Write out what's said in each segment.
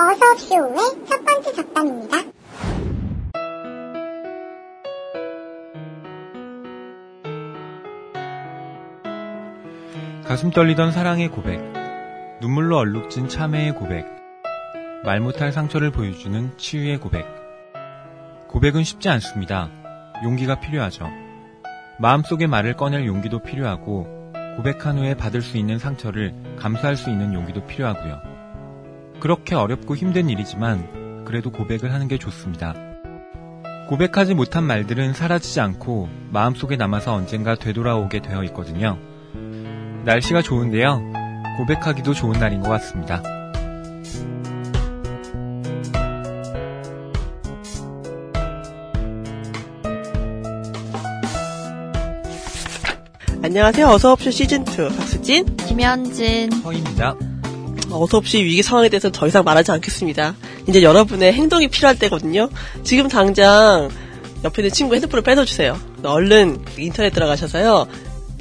어서옵쇼의 첫 번째 잡담입니다. 가슴 떨리던 사랑의 고백, 눈물로 얼룩진 참회의 고백, 말 못할 상처를 보여주는 치유의 고백. 고백은 쉽지 않습니다. 용기가 필요하죠. 마음속의 말을 꺼낼 용기도 필요하고, 고백한 후에 받을 수 있는 상처를 감수할 수 있는 용기도 필요하고요. 그렇게 어렵고 힘든 일이지만, 그래도 고백을 하는 게 좋습니다. 고백하지 못한 말들은 사라지지 않고 마음속에 남아서 언젠가 되돌아오게 되어 있거든요. 날씨가 좋은데요. 고백하기도 좋은 날인 것 같습니다. 안녕하세요. 어서옵쇼 시즌2 박수진. 김현진. 허입니다. 어서옵쇼 위기 상황에 대해서는 더 이상 말하지 않겠습니다. 이제 여러분의 행동이 필요할 때거든요. 지금 당장 옆에 있는 친구 핸드폰을 뺏어주세요. 얼른 인터넷 들어가셔서요.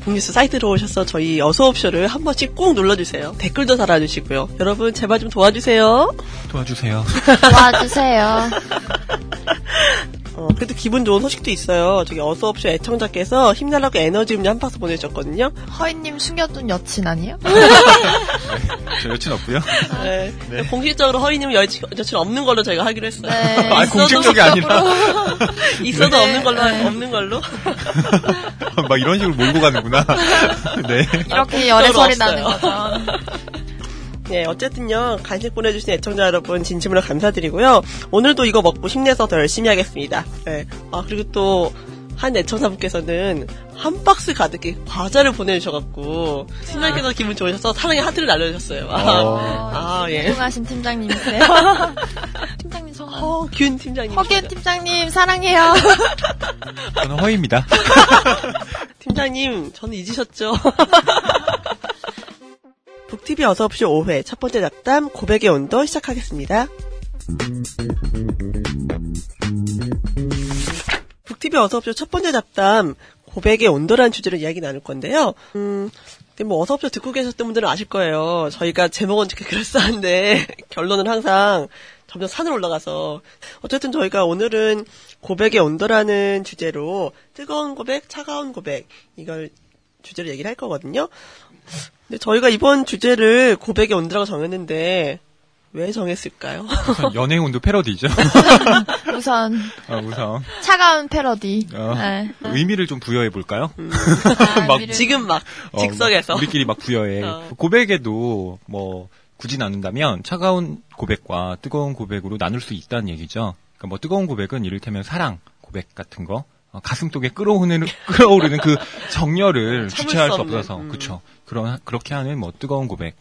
북뉴스 사이트 들어오셔서 저희 어서옵쇼를 한 번씩 꼭 눌러주세요. 댓글도 달아주시고요. 여러분 제발 좀 도와주세요. 도와주세요. 도와주세요. 어, 그래도 기분 좋은 소식도 있어요. 저기 어서옵쇼 애청자께서 힘내라고 에너지 음료 한 박스 보내주셨거든요. 허이님 숨겨둔 여친 아니에요? 저 여친 없고요. 네. 공식적으로 허이님 여친, 여친 없는 걸로 저희가 하기로 했어요. 네. 아, 공식적이 아니라 있어도 네. 없는 걸로 네. 없는 걸로. 막 이런 식으로 몰고 가는구나. 네. 이렇게 열애설이 없어요. 나는 거죠. 네, 어쨌든요. 간식 보내주신 애청자 여러분 진심으로 감사드리고요. 오늘도 이거 먹고 힘내서 더 열심히 하겠습니다. 네. 아, 그리고 또, 한 애청자분께서는 한 박스 가득히 과자를 보내주셔갖고, 팀장님께서 기분 좋으셔서 사랑의 하트를 날려주셨어요. 어. 아, 예. 훌륭하신 팀장님이세요. 팀장님 성함. 어, 균 팀장님. 허균 팀장님 사랑해요. 저는 허입니다. 팀장님, 저는 잊으셨죠? 북TV 어서옵쇼 5회 첫 번째 잡담 고백의 온도 시작하겠습니다. 북TV 어서옵쇼 첫 번째 잡담 고백의 온도라는 주제로 이야기 나눌 건데요. 음, 뭐 어서옵쇼 듣고 계셨던 분들은 아실 거예요. 저희가 제목은 되게 그럴싸한데 결론은 항상 점점 산으로 올라가서 어쨌든 저희가 오늘은 고백의 온도라는 주제로 뜨거운 고백, 차가운 고백 이걸 주제로 얘기를 할 거거든요. 근데 저희가 이번 주제를 고백의 온도라고 정했는데 왜 정했을까요? 우선 연애 온도 패러디죠. 우선 아, 우선 차가운 패러디. 어, 네. 의미를 좀 부여해 볼까요? 아, 막 의미를- 지금 막 어, 즉석에서 막 우리끼리 막 부여해. 어. 고백에도 뭐 굳이 나눈다면 차가운 고백과 뜨거운 고백으로 나눌 수 있다는 얘기죠. 그러니까 뭐 뜨거운 고백은 이를테면 사랑 고백 같은 거. 어, 가슴 속에 끌어오르는, 끌어오르는 그 정열을 참을 주체할 수수 없는, 없어서, 음. 그쵸. 그런, 그렇게 하는 뭐 뜨거운 고백.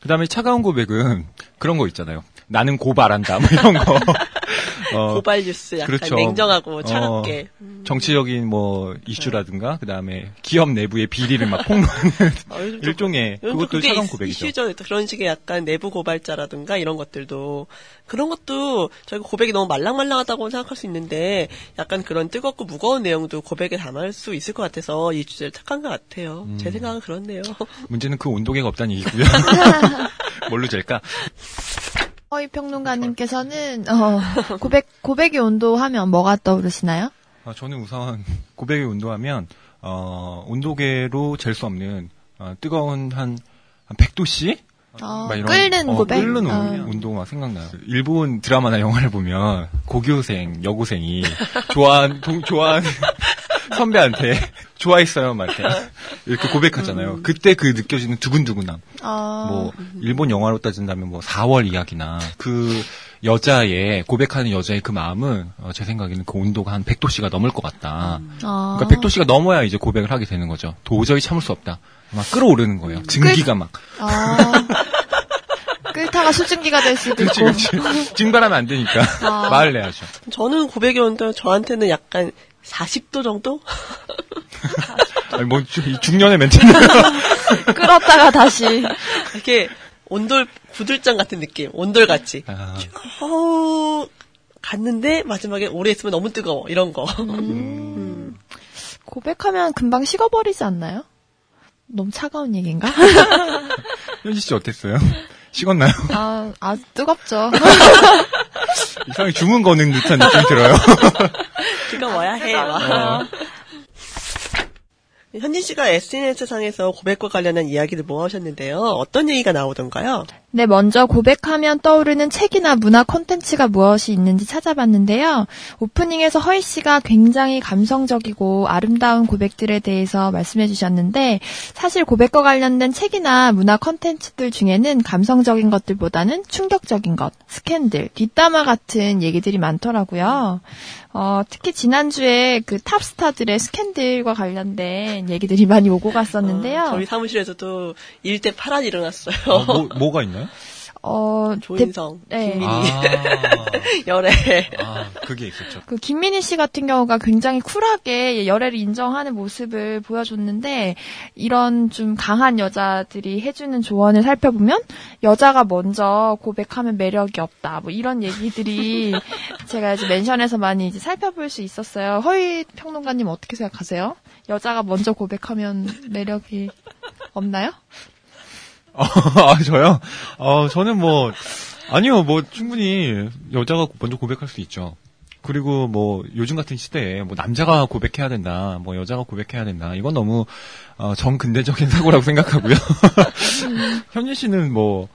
그 다음에 차가운 고백은 그런 거 있잖아요. 나는 고발한다, 뭐 이런 거. 어, 고발 뉴스 약간 그렇죠. 냉정하고 어, 차갑게 정치적인 뭐 이슈라든가, 그 다음에 기업 내부의 비리를 막 폭로하는 어, 일종의 그것도 차가운 있- 고백이죠. 이슈죠. 또 그런 식의 약간 내부 고발자라든가 이런 것들도 그런 것도 저희가 고백이 너무 말랑말랑하다고 생각할 수 있는데 약간 그런 뜨겁고 무거운 내용도 고백에 담을 수 있을 것 같아서 이 주제를 택한 것 같아요. 음. 제 생각은 그렇네요. 문제는 그 온도계가 없다는 얘기고요. 뭘로 잴까? 허이 평론가님께서는 어, 고백 고백의 온도 하면 뭐가 떠오르시나요? 아, 저는 우선 고백의 온도 하면 어, 온도계로 잴 수 없는 어, 뜨거운 한, 한 100도씨? 어, 막 이런- 끓는 어, 고백. 끓는 온- 어. 온도가 생각나요. 일본 드라마나 영화를 보면 고교생, 여고생이 좋아한, 동, 좋아하는 선배한테 좋아했어요, 막 이렇게, 이렇게 고백하잖아요. 그때 그 느껴지는 두근두근함. 어, 뭐 일본 영화로 따진다면 뭐 4월 이야기나 그 여자의 고백하는 여자의 그 마음은 어, 제 생각에는 그 온도가 한 100도씨가 넘을 것 같다. 어. 그러니까 100도씨가 넘어야 이제 고백을 하게 되는 거죠. 도저히 참을 수 없다. 막 끌어오르는 거예요. 증기가 막. 어. 끓다가 수증기가 될 수도 그렇지, 있고. 그렇지. 증발하면 안 되니까 아. 말을 내야죠. 저는 고백의 온도 저한테는 약간 40도 정도? 아니, 뭐 중년의 멘트는 끓었다가 다시. 이렇게 온돌 구들장 같은 느낌. 온돌 같이. 아, 어, 갔는데 마지막에 오래 있으면 너무 뜨거워. 이런 거. 고백하면 금방 식어버리지 않나요? 너무 차가운 얘기인가? 현지 씨 어땠어요? 식었나요? 아, 아 뜨겁죠. 이상하게 주문 거는 듯한 느낌이 들어요. 그거 뭐야 해. 막. 현진 씨가 SNS상에서 고백과 관련한 이야기를 모아오셨는데요. 어떤 얘기가 나오던가요? 네, 먼저 고백하면 떠오르는 책이나 문화 콘텐츠가 무엇이 있는지 찾아봤는데요. 오프닝에서 허희 씨가 굉장히 감성적이고 아름다운 고백들에 대해서 말씀해 주셨는데 사실 고백과 관련된 책이나 문화 콘텐츠들 중에는 감성적인 것들보다는 충격적인 것, 스캔들, 뒷담화 같은 얘기들이 많더라고요. 어, 특히 지난주에 그 탑스타들의 스캔들과 관련된 얘기들이 많이 오고 갔었는데요. 어, 저희 사무실에서도 일대 파란이 일어났어요. 어, 뭐, 뭐가 있나요? 어, 조인성, 네. 김민희, 아, 열애. 아, 그게 있었죠. 그 김민희 씨 같은 경우가 굉장히 쿨하게 열애를 인정하는 모습을 보여줬는데 이런 좀 강한 여자들이 해주는 조언을 살펴보면 여자가 먼저 고백하면 매력이 없다 뭐 이런 얘기들이 제가 이제 멘션에서 많이 이제 살펴볼 수 있었어요. 허희 평론가님 어떻게 생각하세요? 여자가 먼저 고백하면 매력이 없나요? 어, 아, 저요? 어, 저는 뭐, 아니요, 뭐, 충분히 여자가 먼저 고백할 수 있죠. 그리고 뭐, 요즘 같은 시대에 뭐, 남자가 고백해야 된다, 뭐, 여자가 고백해야 된다. 이건 너무, 어, 정근대적인 사고라고 생각하고요. 현진 씨는 뭐,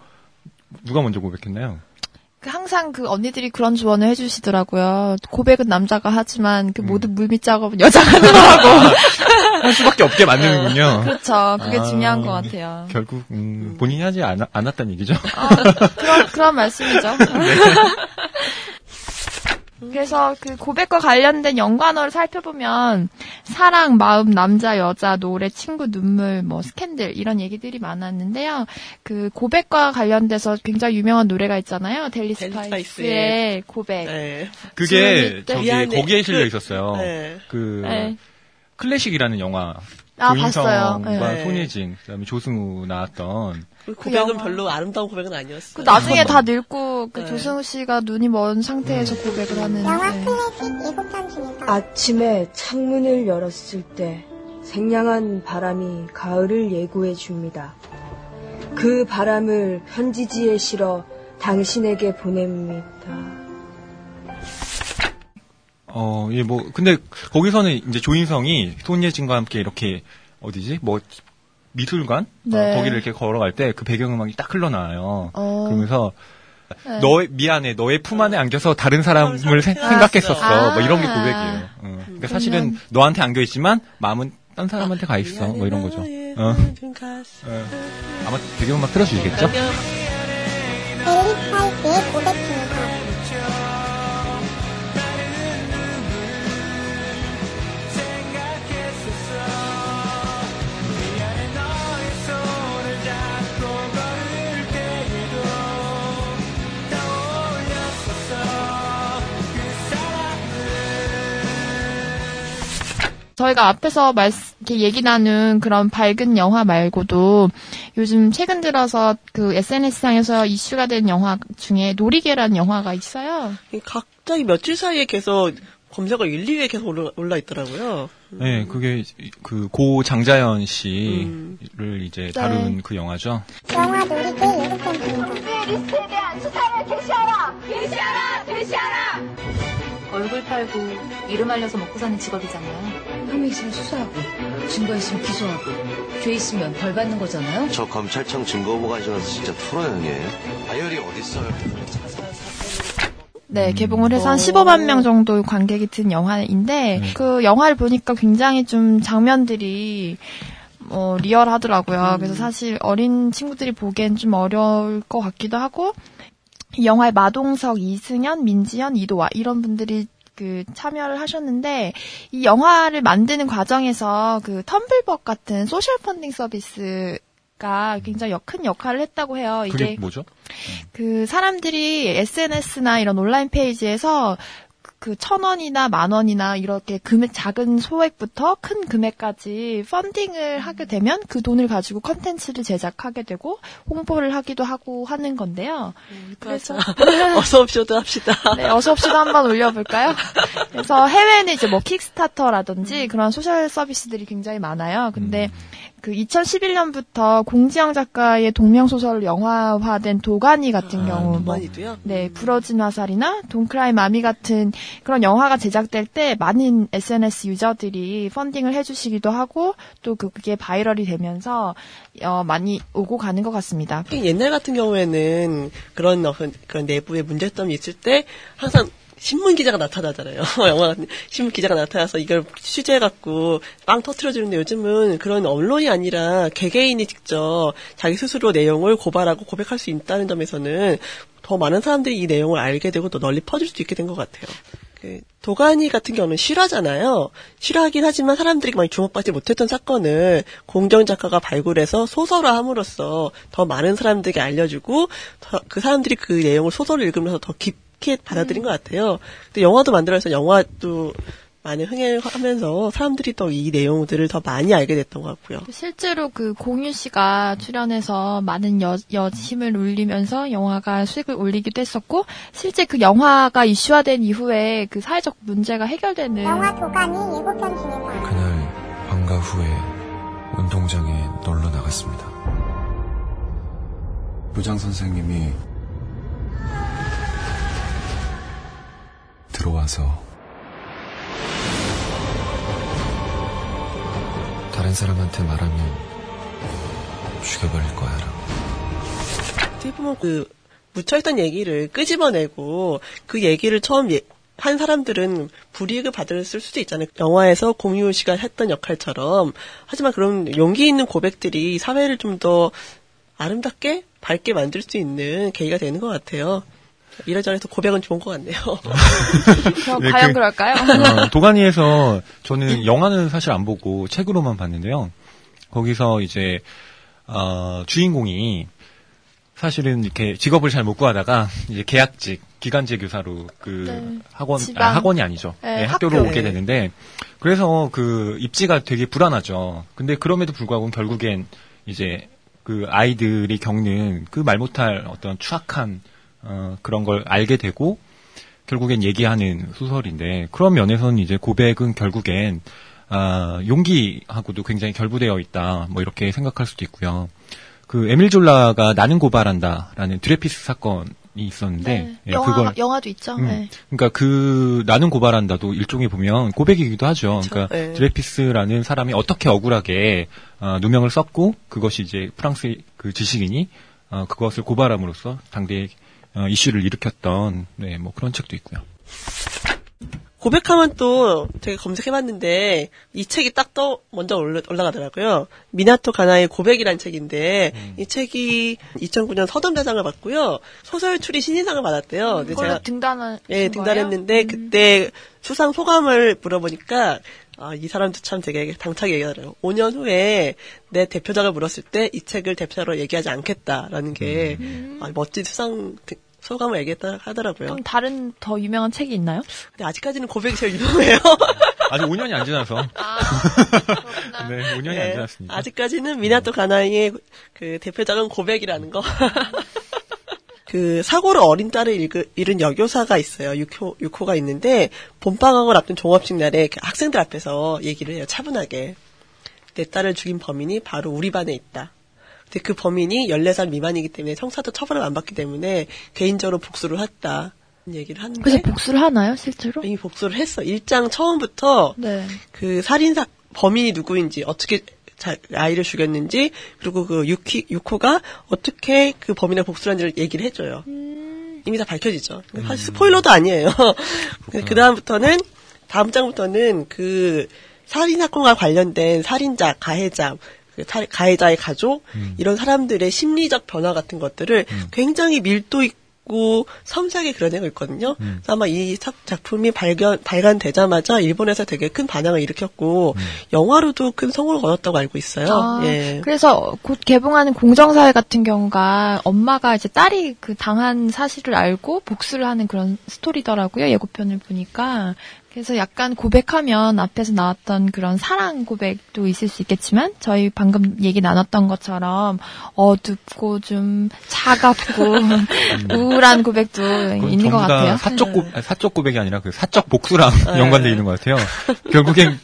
누가 먼저 고백했나요? 그 항상 그 언니들이 그런 조언을 해주시더라고요. 고백은 남자가 하지만 그 모든 물밑 작업은 여자가 하더라고. 할 수밖에 없게 만드는군요. 그렇죠. 그게 아. 중요한 것 같아요. 결국, 음, 본인이 하지 않, 않았다는 얘기죠. 그런, 그런 말씀이죠. 그래서 그 고백과 관련된 연관어를 살펴보면 사랑, 마음, 남자, 여자, 노래, 친구, 눈물, 뭐 스캔들 이런 얘기들이 많았는데요. 그 고백과 관련돼서 굉장히 유명한 노래가 있잖아요. 델리 스파이스의 고백. 네. 그게, 저기. 거기에 실려 그- 있었어요. 네. 그, 네. 클래식이라는 영화. 아, 조인성과 봤어요. 네. 손예진, 그다음에 조승우 나왔던 그 고백은 영화. 별로 아름다운 고백은 아니었어요. 그 나중에 다 늙고 그 네. 조승우 씨가 눈이 먼 상태에서 고백을 하는. 영화 네. 클래식 일곱 편 중에서 아침에 창문을 열었을 때 생량한 바람이 가을을 예고해 줍니다. 그 바람을 편지지에 실어 당신에게 보냅니다. 어, 예, 뭐, 근데, 거기서는 이제 조인성이 손예진과 함께 이렇게, 어디지? 뭐, 미술관? 네. 어, 거기를 이렇게 걸어갈 때 그 배경음악이 딱 흘러나와요. 어. 그러면서, 네. 너의, 미안해, 너의 품 안에 안겨서 다른 사람을 생- 생각했어. 생각했었어. 뭐 이런 게 아. 고백이에요. 어. 그러니까 사실은 너한테 안겨 있지만, 마음은 딴 사람한테 가 있어. 뭐 이런 거죠. 어. 어. 아마 배경음악 틀어주시겠죠? 그 저희가 앞에서 말, 이렇게 얘기 나눈 그런 밝은 영화 말고도 요즘 최근 들어서 그 SNS상에서 이슈가 된 영화 중에 놀이개라는 영화가 있어요. 갑자기 며칠 사이에 계속 검색어 1, 2위에 계속 올라, 올라 있더라고요. 네, 그게 그 고 장자연 씨를 음. 이제 다룬 그 영화죠. 영화 놀이기 일곱 편 중에서 얼굴 팔고 이름 알려서 먹고 사는 직업이잖아요. 혐의 있으면 수사하고 증거 있으면 기소하고 죄 있으면 벌 받는 거잖아요. 저 검찰청 증거보관실에서 진짜 토로형이에요. 다이어리 어딨어요? 네, 개봉을 해서 한 15만 명 정도 관객이 든 영화인데 그 영화를 보니까 굉장히 좀 장면들이 어, 리얼하더라고요. 그래서 사실 어린 친구들이 보기엔 좀 어려울 것 같기도 하고 이 영화에 마동석, 이승현, 민지현, 이도화 이런 분들이 그 참여를 하셨는데 이 영화를 만드는 과정에서 그 텀블벅 같은 소셜 펀딩 서비스 가 굉장히 큰 역할을 했다고 해요. 이게 뭐죠? 그 사람들이 SNS나 이런 온라인 페이지에서 그 천 원이나 만 원이나 이렇게 금액 작은 소액부터 큰 금액까지 펀딩을 하게 되면 그 돈을 가지고 컨텐츠를 제작하게 되고 홍보를 하기도 하고 하는 건데요. 그래서 어서 옵쇼도 합시다. 네, 어서 옵시도 한번 올려볼까요? 그래서 해외에는 이제 뭐 킥스타터라든지 그런 소셜 서비스들이 굉장히 많아요. 근데 그 2011년부터 공지영 작가의 동명 소설 영화화된 도가니 같은 아, 경우, 뭐, 많이도요. 네, 부러진 화살이나 돈크라이 마미 같은 그런 영화가 제작될 때 많은 SNS 유저들이 펀딩을 해주시기도 하고 또 그- 그게 바이럴이 되면서 어, 많이 오고 가는 것 같습니다. 옛날 같은 경우에는 그런 어, 그런 내부에 문제점이 있을 때 항상 신문 기자가 나타나잖아요. 영화 같은 신문 기자가 나타나서 이걸 취재해 갖고 빵 터트려 주는데 요즘은 그런 언론이 아니라 개개인이 직접 자기 스스로 내용을 고발하고 고백할 수 있다는 점에서는 더 많은 사람들이 이 내용을 알게 되고 또 널리 퍼질 수 있게 된 것 같아요. 그 도가니 같은 경우는 실화잖아요. 실화긴 하지만 사람들이 많이 주목받지 못했던 사건을 공정 작가가 발굴해서 소설화함으로써 더 많은 사람들에게 알려주고 더- 그 사람들이 그 내용을 소설을 읽으면서 더 깊 게 받아들인 것 같아요. 근데 영화도 만들어서 영화도 많이 흥행하면서 사람들이 또이 내용들을 더 많이 알게 됐던 것 같고요. 실제로 그 공유 씨가 출연해서 많은 여, 여심을 울리면서 영화가 수익을 올리기도 했었고, 실제 그 영화가 이슈화된 이후에 그 사회적 문제가 해결되는 영화 도가니 예고편 진행합니다. 그날 방과 후에 운동장에 놀러 나갔습니다. 부장 선생님이 들어와서 다른 사람한테 말하면 죽여버릴 거야라고. 어떻게 보면 그 묻혀있던 얘기를 끄집어내고 그 얘기를 처음 예- 한 사람들은 불이익을 받을 수도 있잖아요. 영화에서 공유 씨가 했던 역할처럼. 하지만 그런 용기 있는 고백들이 사회를 좀 더 아름답게 밝게 만들 수 있는 계기가 되는 것 같아요. 이래저래서 고백은 좋은 것 같네요. 저 네, 과연 그- 그럴까요? 어, 도가니에서 저는 영화는 사실 안 보고 책으로만 봤는데요. 거기서 이제 어, 주인공이 사실은 이렇게 직업을 잘 못 구하다가 이제 계약직 기간제 교사로 그 네. 학원 지방. 아, 학원이 아니죠. 네, 네, 학교로 학교. 오게 되는데 그래서 그 입지가 되게 불안하죠. 근데 그럼에도 불구하고 결국엔 이제 그 아이들이 겪는 그 말 못할 어떤 추악한 어, 그런 걸 알게 되고 결국엔 얘기하는 소설인데 그런 면에서는 이제 고백은 결국엔 아, 용기하고도 굉장히 결부되어 있다 뭐 이렇게 생각할 수도 있고요. 그 에밀 졸라가 나는 고발한다라는 드레피스 사건이 있었는데 네. 예, 영화, 그걸 영화도 있죠. 음. 네. 그러니까 그 나는 고발한다도 일종의 보면 고백이기도 하죠. 그쵸, 그러니까 네. 드레피스라는 사람이 어떻게 억울하게 어, 누명을 썼고 그것이 이제 프랑스 그 지식인이 어, 그것을 고발함으로써 당대의 어, 이슈를 일으켰던 네, 뭐 그런 책도 있고요. 고백하면 또 제가 검색해봤는데 이 책이 딱떠 먼저 올라, 올라가더라고요. 미나토 가나의 고백이라는 책인데 음. 이 책이 2009년 서점대상을 받고요. 소설 추리 신인상을 받았대요. 근데 그걸로 제가 등단을 예 등단했는데 그때 수상 소감을 물어보니까 아, 이 사람도 참 되게 당차게 얘기하더라고요. 5년 후에 내 대표작을 물었을 때 이 책을 대표작으로 얘기하지 않겠다라는 게 아, 멋진 수상 등- 소감을 얘기했다 하더라고요. 좀 다른 더 유명한 책이 있나요? 근데 아직까지는 고백이 제일 유명해요. 아직 5년이 안 지나서 아, 네, 5년이 안 네, 지났습니다. 아직까지는 미나토 가나이의 그 대표작은 고백이라는 거. 그 사고로 어린 딸을 잃- 잃은 여교사가 있어요. 6호, 6호가 있는데 봄방학을 앞둔 종업식 날에 그 학생들 앞에서 얘기를 해요. 차분하게. 내 딸을 죽인 범인이 바로 우리 반에 있다. 근데 그 범인이 14살 미만이기 때문에 형사도 처벌을 안 받기 때문에 개인적으로 복수를 했다. 얘기를 하는데 그래서 복수를 하나요, 실제로? 이미 복수를 했어. 일장 처음부터 네. 그 살인사 범인이 누구인지 어떻게 자- 아이를 죽였는지 그리고 그 유키 유코가 어떻게 그 범인의 복수한지를 얘기를 해줘요. 이미 다 밝혀지죠. 사실 스포일러도 아니에요. 그 다음부터는 다음 장부터는 그 살인 사건과 관련된 살인자, 가해자, 가해자의 가족 이런 사람들의 심리적 변화 같은 것들을 굉장히 밀도 있고 섬세하게 그려내고 있거든요. 그래서 아마 이 작- 작품이 발견 발간되자마자 일본에서 되게 큰 반향을 일으켰고 영화로도 큰 성공을 거뒀다고 알고 있어요. 아, 예. 그래서 곧 개봉하는 공정사회 같은 경우가 엄마가 이제 딸이 그 당한 사실을 알고 복수를 하는 그런 스토리더라고요. 예고편을 보니까. 그래서 약간 고백하면 앞에서 나왔던 그런 사랑 고백도 있을 수 있겠지만 저희 방금 얘기 나눴던 것처럼 어둡고 좀 차갑고 우울한 고백도 있는 것 같아요. 사적 고 아니, 사적 고백이 아니라 그 사적 복수랑 연관돼 있는 것 같아요. 결국엔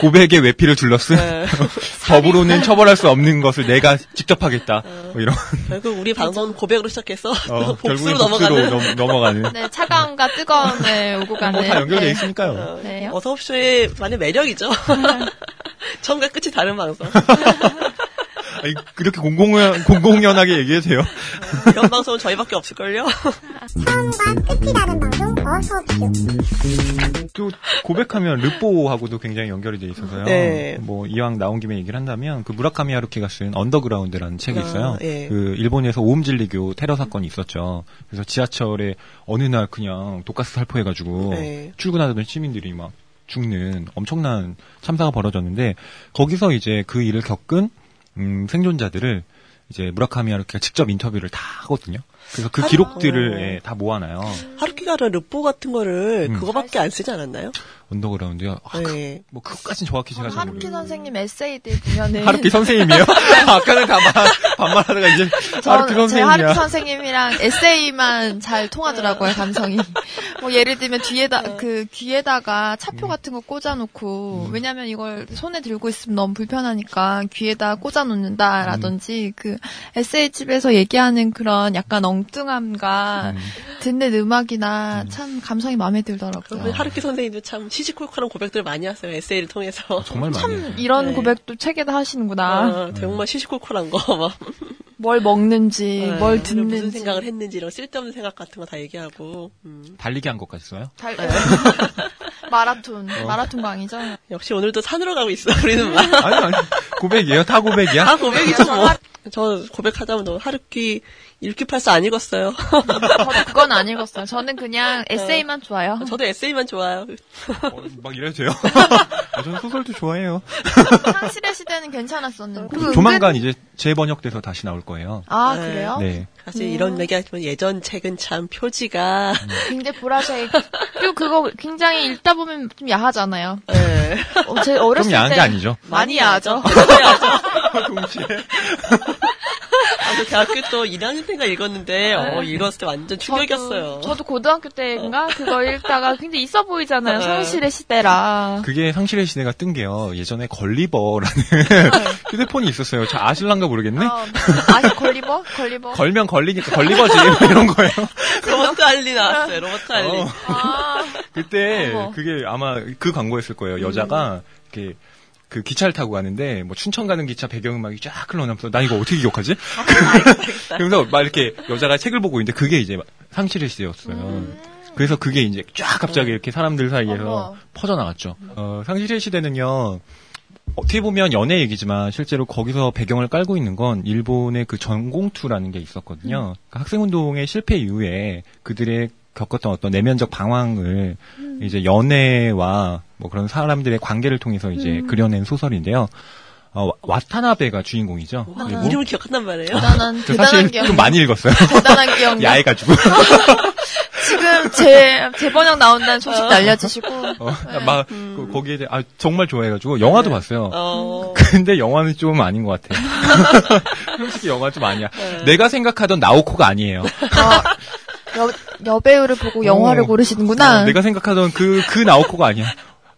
고백의 외피를 둘러쓴 네. 법으로는 처벌할 수 없는 것을 내가 직접 하겠다. 뭐 이런. 결국 우리 방송 고백으로 시작해서 어, 복수로 넘어가는. 복수로 넘, 넘어가는. 네, 차가움과 뜨거움을 오고 가는. 뭐 다 연결돼 네. 있으니까요. 네. 어서옵쇼의 많은 매력이죠. 처음과 끝이 다른 방송. 아니, 그렇게 공공연, 공공연하게 얘기해주세요. 이런 방송은 저희밖에 없을걸요? 처음과 끝이 다른 방송 어서옵쇼. 또 고백하면 르뽀하고도 굉장히 연결이 돼 있어서요. 네. 뭐 이왕 나온 김에 얘기를 한다면 그 무라카미 하루키가 쓴 언더그라운드라는 책이 아, 있어요. 예. 그 일본에서 오음진리교 테러 사건이 있었죠. 그래서 지하철에 어느 날 그냥 독가스 살포해가지고 네. 출근하던 시민들이 막 죽는 엄청난 참사가 벌어졌는데 거기서 이제 그 일을 겪은 음, 생존자들을 이제 무라카미 하루키가 직접 인터뷰를 다 하거든요. 그래서 그 하루- 기록들을 어. 예, 다 모아놔요. 하루키가는 르뽀 같은 거를 음. 그거밖에 안 쓰지 않았나요? 언더그라운드요. 아, 그- 네. 뭐 그것까진 정확히 제가 잘 하루키 모르겠어요. 선생님 에세이들 보면은 하루키 선생님이요? 아까는 다 반, 반말하다가 이제 하루키 저는 제 선생님이야. 하루키 선생님이랑 에세이만 잘 통하더라고요 감성이. 뭐 예를 들면 뒤에다 그 귀에다가 음. 차표 같은 거 꽂아놓고 왜냐면 이걸 손에 들고 있으면 너무 불편하니까 귀에다 꽂아놓는다라든지 그 에세이 집에서 얘기하는 그런 약간 엉뚱함과 음. 듣는 음악이나 참 감성이 마음에 들더라고요. 하루키 선생님도 참 시시콜콜한 고백들 많이 하세요. 에세이를 통해서. 정말 많이 해요. 참 이런 네. 고백도 책에다 하시는구나. 아, 정말 시시콜콜한 거. 막. 뭘 먹는지, 네, 뭘 무슨 듣는지. 생각을 했는지 이런 쓸데없는 생각 같은 거 다 얘기하고. 음. 달리기 한 것까지 써요? 달- 마라톤, 마라톤 강의죠. 역시 오늘도 산으로 가고 있어. 우리는 막. 아니, 아니. 고백이에요? 다 고백이야? 아, 고백이죠, 뭐. 저 고백하자면 너 하루키 1Q84 안 읽었어요. 저도 그건 안 읽었어요. 저는 그냥 에세이만 좋아요. 저도 에세이만 좋아요. 어, 막 이래도 돼요? 아, 저는 소설도 좋아해요. 상실의 시대는 괜찮았었는데. 그 조만간 은근- 이제 재번역돼서 다시 나올 거예요. 아, 네. 그래요? 네. 사실 이런 얘기하지만 예전 책은 참 표지가. 굉장히 보라색. 그리고 그거 굉장히 읽다 보면 좀 야하잖아요. 네. 어, 제 어렸을 좀 야한 때 게 아니죠. 많이 야하죠. 동시에. 아, 저 대학교 또 2학년 때가 읽었는데, 어, 읽었을 때 완전 충격이었어요. 저도, 저도 고등학교 때인가 그거 읽다가 굉장히 있어 보이잖아요. 네. 상실의 시대라. 그게 상실의 시대가 뜬 게요. 예전에 걸리버라는 휴대폰이 있었어요. 저 아실란가 모르겠네? 어, 아, 걸리버? 걸리버? 걸면 걸리니까 걸리버지. 뭐 이런 거예요. 로버트 할리 나왔어요, 로버트 할리. 어. 아, 그때 어머. 그게 아마 그 광고였을 거예요. 여자가 이렇게 그 기차를 타고 가는데 뭐 춘천 가는 기차 배경음악이 쫙 흘러나오면서 나 이거 어떻게 기억하지? 그러면서 막 이렇게 여자가 책을 보고 있는데 그게 이제 상실의 시대였어요. 그래서 그게 이제 쫙 갑자기 이렇게 사람들 사이에서 어머. 퍼져나갔죠. 어, 상실의 시대는요. 어떻게 보면 연애 얘기지만 실제로 거기서 배경을 깔고 있는 건 일본의 그 전공투라는 게 있었거든요. 그러니까 학생운동의 실패 이후에 그들의 겪었던 어떤 내면적 방황을 이제 연애와 뭐 그런 사람들의 관계를 통해서 이제 그려낸 소설인데요. 어, 와- 와타나베가 주인공이죠. 아, 그리고 이름을 기억한단 말이에요. 대단한, 저 대단한 사실 기억. 좀 많이 읽었어요. 대단한 기억. 야해가지고. 지금 제, 재번역 나온다는 소식 도 알려주시고. 어, 막, 그- 거기에 대해, 아, 정말 좋아해가지고, 영화도 봤어요. 어, 근데 영화는 좀 아닌 것 같아. 솔직히 영화 좀 아니야. 내가 생각하던 나오코가 아니에요. 아, 여, 여배우를 보고 영화를 어. 고르시는구나. 어, 내가 생각하던 그, 그 나오코가 아니야.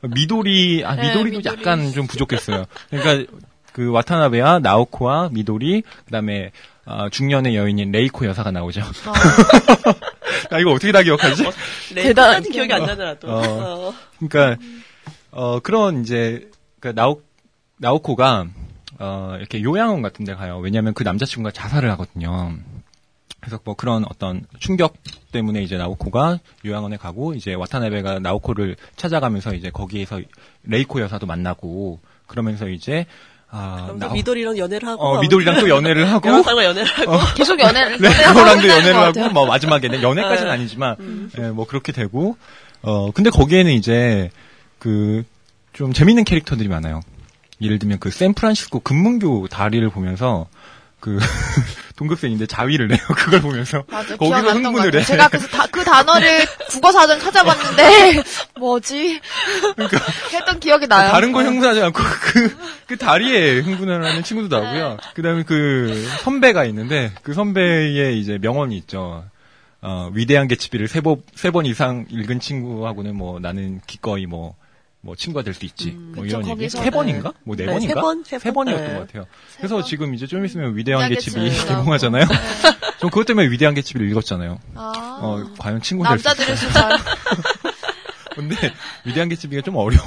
미도리, 아, 네, 미도리도 미도리. 약간 좀 부족했어요. 그러니까, 그, 와타나베와 나오코와 미도리, 그 다음에, 아, 중년의 여인인 레이코 여사가 나오죠. 아, 이거 어떻게 다 기억하지? 네, 대단한 기억이 안 나더라, 또. 어. 어. 그러니까 어 그런 이제 그 나오 나오코가 어 이렇게 요양원 같은 데 가요. 왜냐면 그 남자친구가 자살을 하거든요. 그래서 뭐 그런 어떤 충격 때문에 이제 나오코가 요양원에 가고 이제 와타나베가 나오코를 찾아가면서 이제 거기에서 레이코 여사도 만나고 그러면서 이제 아 또 미도리랑 연애를 하고. 어 미도리랑 또 연애를 하고 연상과 연애를 하고. 계속 연애를, 네, 연애를 그거랑도 하고 연애를 것 하고. 뭐, 마지막에는, 연애까지는 아니지만, 예, 뭐, 그렇게 되고, 어, 근데 거기에는 이제, 그, 좀 재밌는 캐릭터들이 많아요. 예를 들면 그 샌프란시스코 금문교 다리를 보면서, 그, 동급생인데 자위를 내요. 그걸 보면서. 맞아, 거기서 흥분을. 해. 제가 그래서 다, 그 단어를 국어 사전 찾아봤는데, 뭐지? 했던 기억이 나요. 그러니까 다른 거 흥분하지 않고, 그, 그 다리에 흥분을 하는 친구도 나오고요. 그 다음에 그 선배가 있는데, 그 선배의 이제 명언이 있죠. 어, 위대한 개츠비를 세 번, 세 번 이상 읽은 친구하고는 뭐, 나는 기꺼이 뭐, 뭐 친구가 될 수 있지. 음, 뭐 이런 얘기. 세 번인가? 뭐네 네, 번인가? 세 번? 세세 번? 번이었던 네. 것 같아요. 그래서 번? 지금 이제 좀 있으면 위대한 개집이 개봉하잖아요. 전 그것 때문에 위대한 개집을 읽었잖아요. 아. 어, 과연 친구 될 수 있을까? 근데 위대한 개집이가 좀 어려워.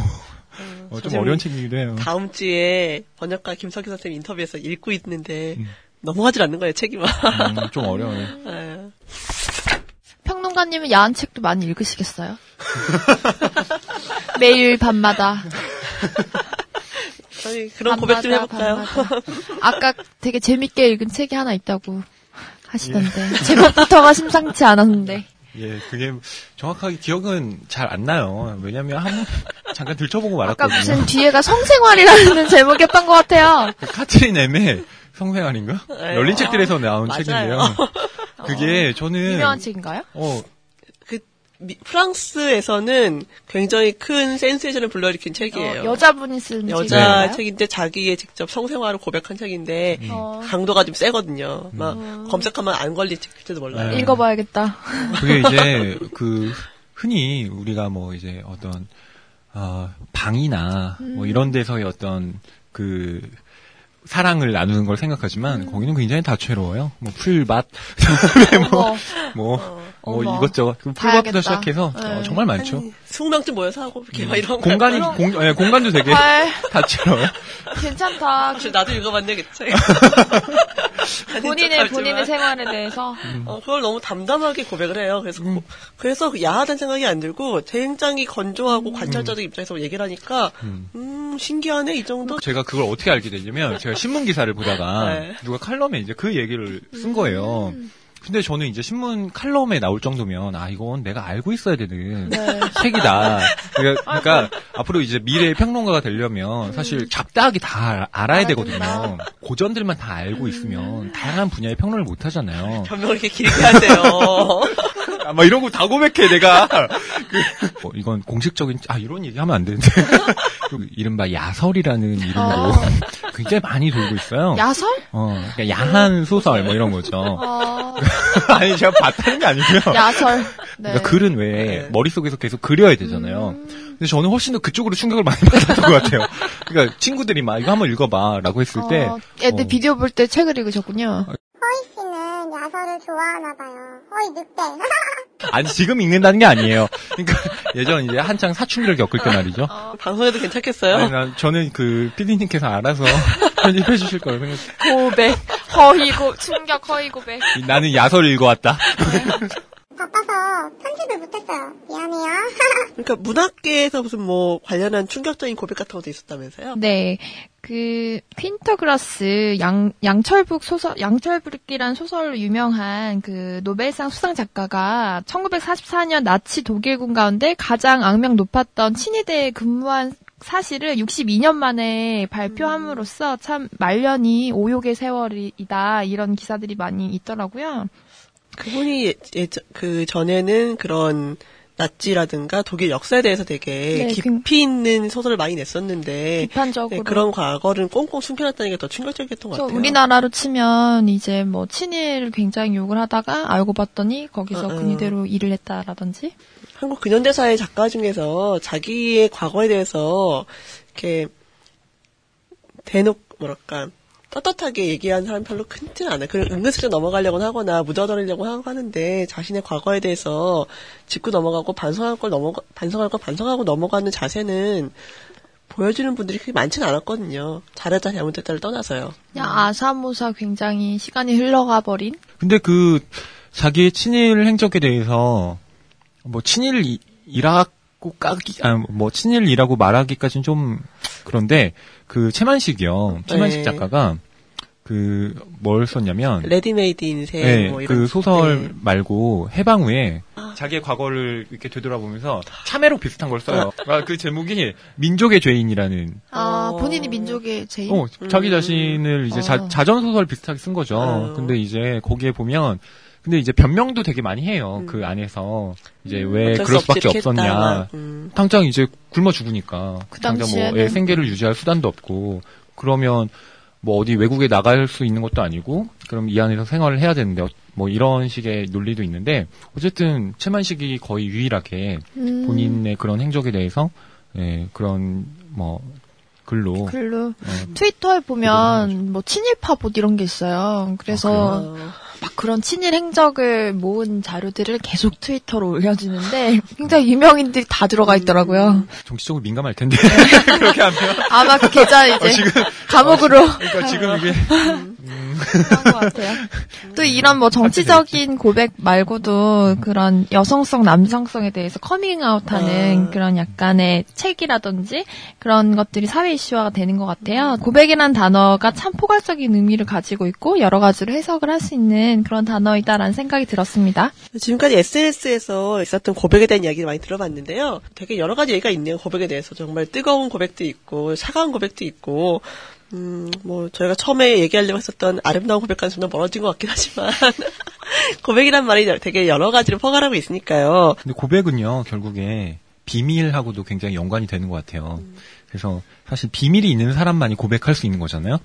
어, 좀 어려운 책이기도 해요. 다음 주에 번역가 김석희 선생님 인터뷰에서 읽고 있는데 음. 넘어가질 않는 거예요 책이 막. 음, 좀 어려워요. 네. 평론가님은 야한 책도 많이 읽으시겠어요? 매일 밤마다. 저희 그런 고백 좀 해볼까요? 아까 되게 재밌게 읽은 책이 하나 있다고 하시던데. 제목부터가 심상치 않았는데. 예, 그게 정확하게 기억은 잘 안 나요. 왜냐면 한 잠깐 들춰보고 아까 말았거든요. 무슨 뒤에가 성생활이라는 제목이었던 것 같아요. 그 카트린 M의 성생활인가? 네. 열린 책들에서 나온 맞아요. 책인데요. 그게 저는 유명한 책인가요? 어그 미- 프랑스에서는 굉장히 큰 센세이션을 불러일으킨 책이에요. 어, 여자분이 쓴 여자 책인가요? 책인데 자기의 직접 성생활을 고백한 책인데 어, 강도가 좀 세거든요. 막 검색하면 안 걸린 책일지도 몰라요. 네. 읽어봐야겠다. 그게 이제 그 흔히 우리가 뭐 이제 어떤 어, 방이나 뭐 이런 데서의 어떤 그 사랑을 나누는 걸 생각하지만 거기는 굉장히 다채로워요. 뭐 풀밭, 뭐, 뭐, 뭐 어머. 이것저것 그 봐야겠다. 풀밭부터 시작해서 어, 네. 정말 많죠. 한 20명쯤 모여서 하고 이렇게 막 이런 공간이 거. 공, 예, 공간도 되게 헐, 다채로워요. 괜찮다. 사실 나도 읽어봤네 그 책. 아닌 본인의. 본인의 생활에 대해서 어, 그걸 너무 담담하게 고백을 해요. 그래서 고- 그래서 그 야하다는 생각이 안 들고 굉장히 건조하고 관찰자적 입장에서 얘기를 하니까 음 신기하네 이 정도. 제가 그걸 어떻게 알게 됐냐면 제가 신문 기사를 보다가 네. 누가 칼럼에 이제 그 얘기를 쓴 거예요. 근데 저는 이제 신문 칼럼에 나올 정도면 아 이건 내가 알고 있어야 되는 네. 책이다. 그러니까, 그러니까 앞으로 이제 미래의 평론가가 되려면 사실 잡다하게 다 알- 알아야 되거든요. 고전들만 다 알고 있으면 다양한 분야의 평론을 못 하잖아요. 변명을 이렇게 길게 하세요. 아, 막 이런 거 다 고백해 내가. 그, 뭐 이건 공식적인 아 이런 얘기 하면 안 되는데. 그 이른바 야설이라는 이름으로 굉장히 많이 돌고 있어요. 야설? 어, 그러니까 야한 소설 뭐 이런 거죠. 어, 아니 제가 봤다는 게 아니고요. 야설. 네. 그러니까 글은 왜 네. 머릿속에서 계속 그려야 되잖아요. 근데 저는 훨씬 더 그쪽으로 충격을 많이 받았던 것 같아요. 그러니까 친구들이 막 이거 한번 읽어봐라고 했을 때 어, 애들 어. 비디오 볼 때 책을 읽으셨군요. 허이 씨는 야설을 좋아하나 봐요. 허이 늑대. 아니 지금 읽는다는 게 아니에요. 그러니까 예전 이제 한창 사춘기를 겪을 때 말이죠. 방송에도 괜찮겠어요? 아니, 난 저는 그 PD님께서 알아서 편집해 주실 거라고 생각. 고백, 허위고, 충격 허위 고백. 나는 야설을 읽어왔다. 바빠서 편집을 못했어요. 미안해요. 그러니까 문학계에서 무슨 뭐 관련한 충격적인 고백 같은 것도 있었다면서요? 네. 그, 귄터 그라스, 양, 양철북 소설, 양철북이란 소설로 유명한 그 노벨상 수상 작가가 1944년 나치 독일군 가운데 가장 악명 높았던 친위대에 근무한 사실을 62년 만에 발표함으로써 참 말년이 오욕의 세월이다 이런 기사들이 많이 있더라고요. 그분이 예, 예, 그 전에는 그런 나치라든가 독일 역사에 대해서 되게 네, 깊이 있는 소설을 많이 냈었는데 비판적으로 네, 그런 과거를 꽁꽁 숨겨놨다는 게 더 충격적이었던 것 같아요. 우리나라로 치면 이제 뭐 친일을 굉장히 욕을 하다가 알고 봤더니 거기서 어, 어. 근위대로 일을 했다라든지 한국 근현대사의 작가 중에서 자기의 과거에 대해서 이렇게 대놓고 뭐랄까 떳떳하게 얘기하는 사람 별로 흔치는 않아요. 그걸 은근슬쩍 넘어가려고 하거나 묻어버리려고 하- 하는데 자신의 과거에 대해서 짚고 넘어가고 반성할 걸 넘어가 반성할 걸 반성하고 넘어가는 자세는 보여주는 분들이 그렇게 많지는 않았거든요. 잘했다 잘못했다를 떠나서요. 그냥 아사모사 굉장히 시간이 흘러가 버린 근데 그 자기의 친일 행적에 대해서 뭐 친일 이라고 까기 아 뭐 친일이라고 말하기까지는 좀 그런데 그 채만식이요. 채만식 네. 작가가 그 뭘 썼냐면 레디메이드 인생 네, 뭐 이런 그 소설 네. 말고 해방 후에 아. 자기의 과거를 이렇게 되돌아보면서 참회록 비슷한 걸 써요. 아, 그 제목이 민족의 죄인이라는 아 어. 본인이 민족의 죄인 어, 자기 자신을 이제 자, 어. 자전 소설 비슷하게 쓴 거죠. 어. 근데 이제 거기에 보면 근데 이제 변명도 되게 많이 해요. 음. 그 안에서 이제 왜 어쩔 수 그럴 수밖에 없었냐. 음. 당장 이제 굶어 죽으니까 그 당장 뭐애 생계를 유지할 수단도 없고 그러면 뭐 어디 외국에 나갈 수 있는 것도 아니고 그럼 이 안에서 생활을 해야 되는데 어- 뭐 이런 식의 논리도 있는데 어쨌든 최만식이 거의 유일하게 음. 본인의 그런 행적에 대해서 예, 그런 뭐 글로 글로 어, 트위터에 보면 뭐 친일파 봇 이런 게 있어요. 그래서 어, 막 그런 친일 행적을 모은 자료들을 계속 트위터로 올려주는데 굉장히 유명인들이 다 들어가 있더라고요. 정치적으로 민감할 텐데. 그렇게 하면. 아마 그 계좌 이제 어, 지금 감옥으로. 그러니까 지금 이게 그런 것 같아요. 또 이런 뭐 정치적인 고백 말고도 그런 여성성, 남성성에 대해서 커밍아웃하는 아. 그런 약간의 책이라든지 그런 것들이 사회 이슈화가 되는 것 같아요. 고백이란 단어가 참 포괄적인 의미를 가지고 있고 여러 가지로 해석을 할 수 있는 그런 단어이다라는 생각이 들었습니다. 지금까지 SNS에서 있었던 고백에 대한 이야기를 많이 들어봤는데요. 되게 여러 가지 얘기가 있네요. 고백에 대해서 정말 뜨거운 고백도 있고 차가운 고백도 있고 음, 뭐 저희가 처음에 얘기하려고 했었던 아름다운 고백과는 좀 더 멀어진 것 같긴 하지만 고백이란 말이 되게 여러 가지로 퍼가라고 있으니까요. 근데 고백은요 결국에 비밀하고도 굉장히 연관이 되는 것 같아요. 그래서 사실 비밀이 있는 사람만이 고백할 수 있는 거잖아요.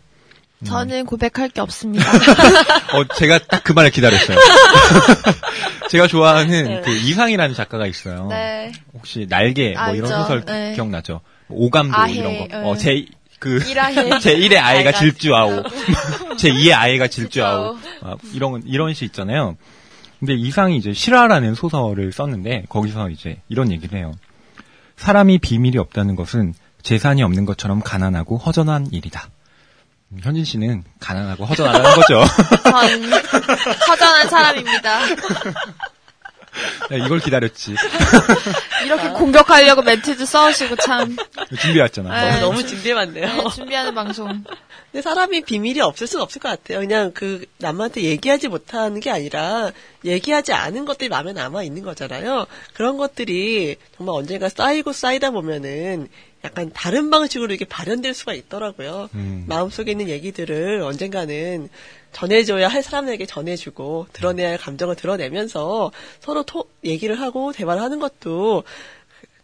저는 고백할 게 없습니다. 어, 제가 딱 그 말을 기다렸어요. 제가 좋아하는 그 이상이라는 작가가 있어요. 네. 혹시 날개 뭐 이런 알죠. 소설 네. 기억나죠? 오감도 아해, 이런 거. 네. 어, 제, 그. 제 1의 아이가 질주아오. 제 2의 아이가 질주아오. 질주아오. 아, 이런, 이런 시 있잖아요. 근데 이상이 이제 실화라는 소설을 썼는데, 거기서 이제 이런 얘기를 해요. 사람이 비밀이 없다는 것은 재산이 없는 것처럼 가난하고 허전한 일이다. 음, 현진 씨는 가난하고 허전하다는 거죠. 전 허전한 사람입니다. 네, 이걸 기다렸지. 이렇게 공격하려고 멘트도 써오시고 참 준비해왔잖아. 네. 너무 준비해봤네요. 네, 준비하는 방송. 근데 사람이 비밀이 없을 수는 없을 것 같아요. 그냥 그 남한테 얘기하지 못하는 게 아니라 얘기하지 않은 것들이 마음에 남아 있는 거잖아요. 그런 것들이 정말 언젠가 쌓이고 쌓이다 보면은 약간 다른 방식으로 이게 발현될 수가 있더라고요. 음. 마음속에 있는 얘기들을 언젠가는 전해줘야 할 사람에게 전해주고 드러내야 할 감정을 드러내면서 서로 토, 얘기를 하고 대화를 하는 것도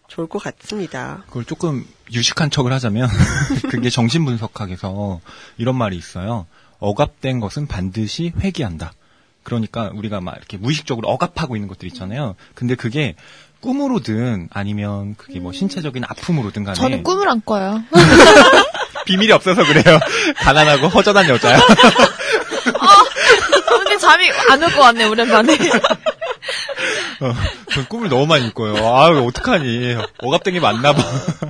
좋을 것 같습니다. 그걸 조금 유식한 척을 하자면 그게 정신분석학에서 이런 말이 있어요. 억압된 것은 반드시 회귀한다. 그러니까 우리가 막 이렇게 무의식적으로 억압하고 있는 것들 있잖아요. 근데 그게 꿈으로든 아니면 그게 뭐 신체적인 아픔으로든 간에 저는 꿈을 안 꿔요. 비밀이 없어서 그래요. 가난하고 허전한 여자야. 근데 잠이 안 올 것 같네 오랜만에. 어, 전 꿈을 너무 많이 꿔요. 아유 어떡하니. 억압된 게 맞나 봐.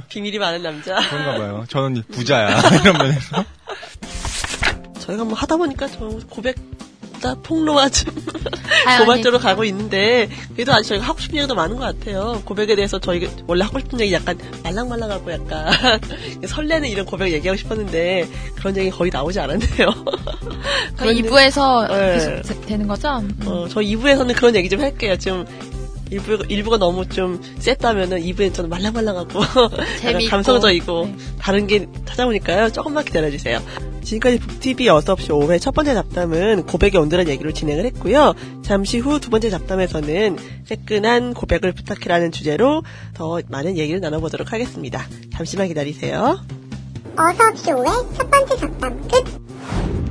비밀이 많은 남자. 그런가 봐요. 저는 부자야. 이런 면에서. 저희가 뭐 하다 보니까 저 고백보 다 폭로와 좀 다양한 고발적으로 가고 있는데 그래도 아직 저희가 하고 싶은 얘기도 많은 것 같아요. 고백에 대해서 저희가 원래 하고 싶은 얘기 약간 말랑말랑하고 약간 설레는 이런 고백 얘기하고 싶었는데 그런 얘기 거의 나오지 않았네요. 그 2부에서 네. 계속 되- 되는 거죠? 음. 어, 저 2부에서는 그런 얘기 좀 할게요. 좀 일부, 일부가 너무 좀 셌다면은 2부엔 저는 말랑말랑하고. 감성적이고 네. 다른 게 찾아오니까요. 조금만 기다려주세요. 지금까지 북TV 6시 5회 첫 번째 잡담은 고백의 온도란 얘기로 진행을 했고요. 잠시 후 두 번째 잡담에서는 새끈한 고백을 부탁해라는 주제로 더 많은 얘기를 나눠보도록 하겠습니다. 잠시만 기다리세요. 어서 쇼의 첫 번째 잡담 끝.